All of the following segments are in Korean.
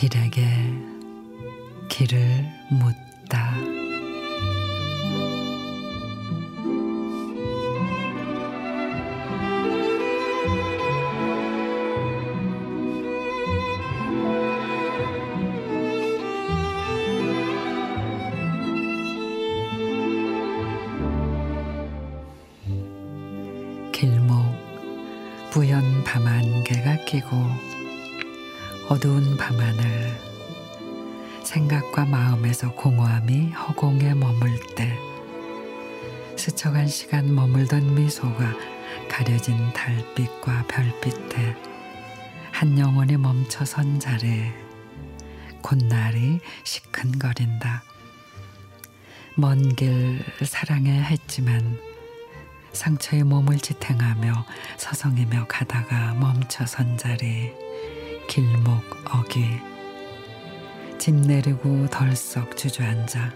길에게 길을 묻다. 길목 부연 밤안개가 끼고 어두운 밤하늘 생각과 마음에서 공허함이 허공에 머물 때 스쳐간 시간 머물던 미소가 가려진 달빛과 별빛에 한 영혼이 멈춰선 자리에 곧날이 시큰거린다. 먼 길 사랑해 했지만 상처에 몸을 지탱하며 서성이며 가다가 멈춰선 자리 길목 어기 집 내리고 덜썩 주저앉아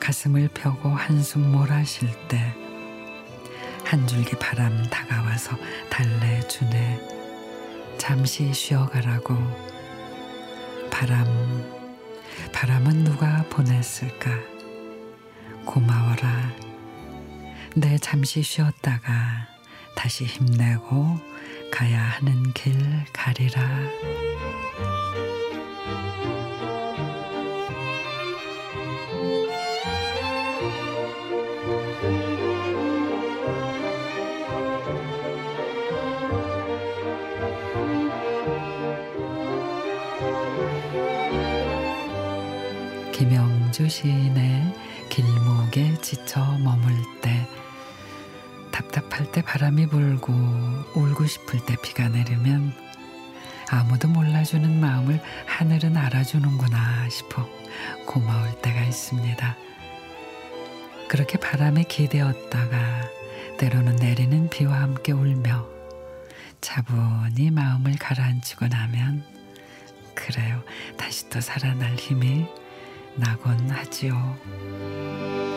가슴을 펴고 한숨 몰아쉴 때 한 줄기 바람 다가와서 달래주네. 잠시 쉬어가라고. 바람 바람은 누가 보냈을까? 고마워라 내 잠시 쉬었다가 다시 힘내고 가야 하는 길 가리라. 김영주 시인의 길목에 지쳐 머물 때 답답할 때 바람이 불고 울고 싶을 때 비가 내리면 아무도 몰라주는 마음을 하늘은 알아주는구나 싶어 고마울 때가 있습니다. 그렇게 바람에 기대었다가 때로는 내리는 비와 함께 울며 차분히 마음을 가라앉히고 나면 그래요 다시 또 살아날 힘이 나곤 하지요.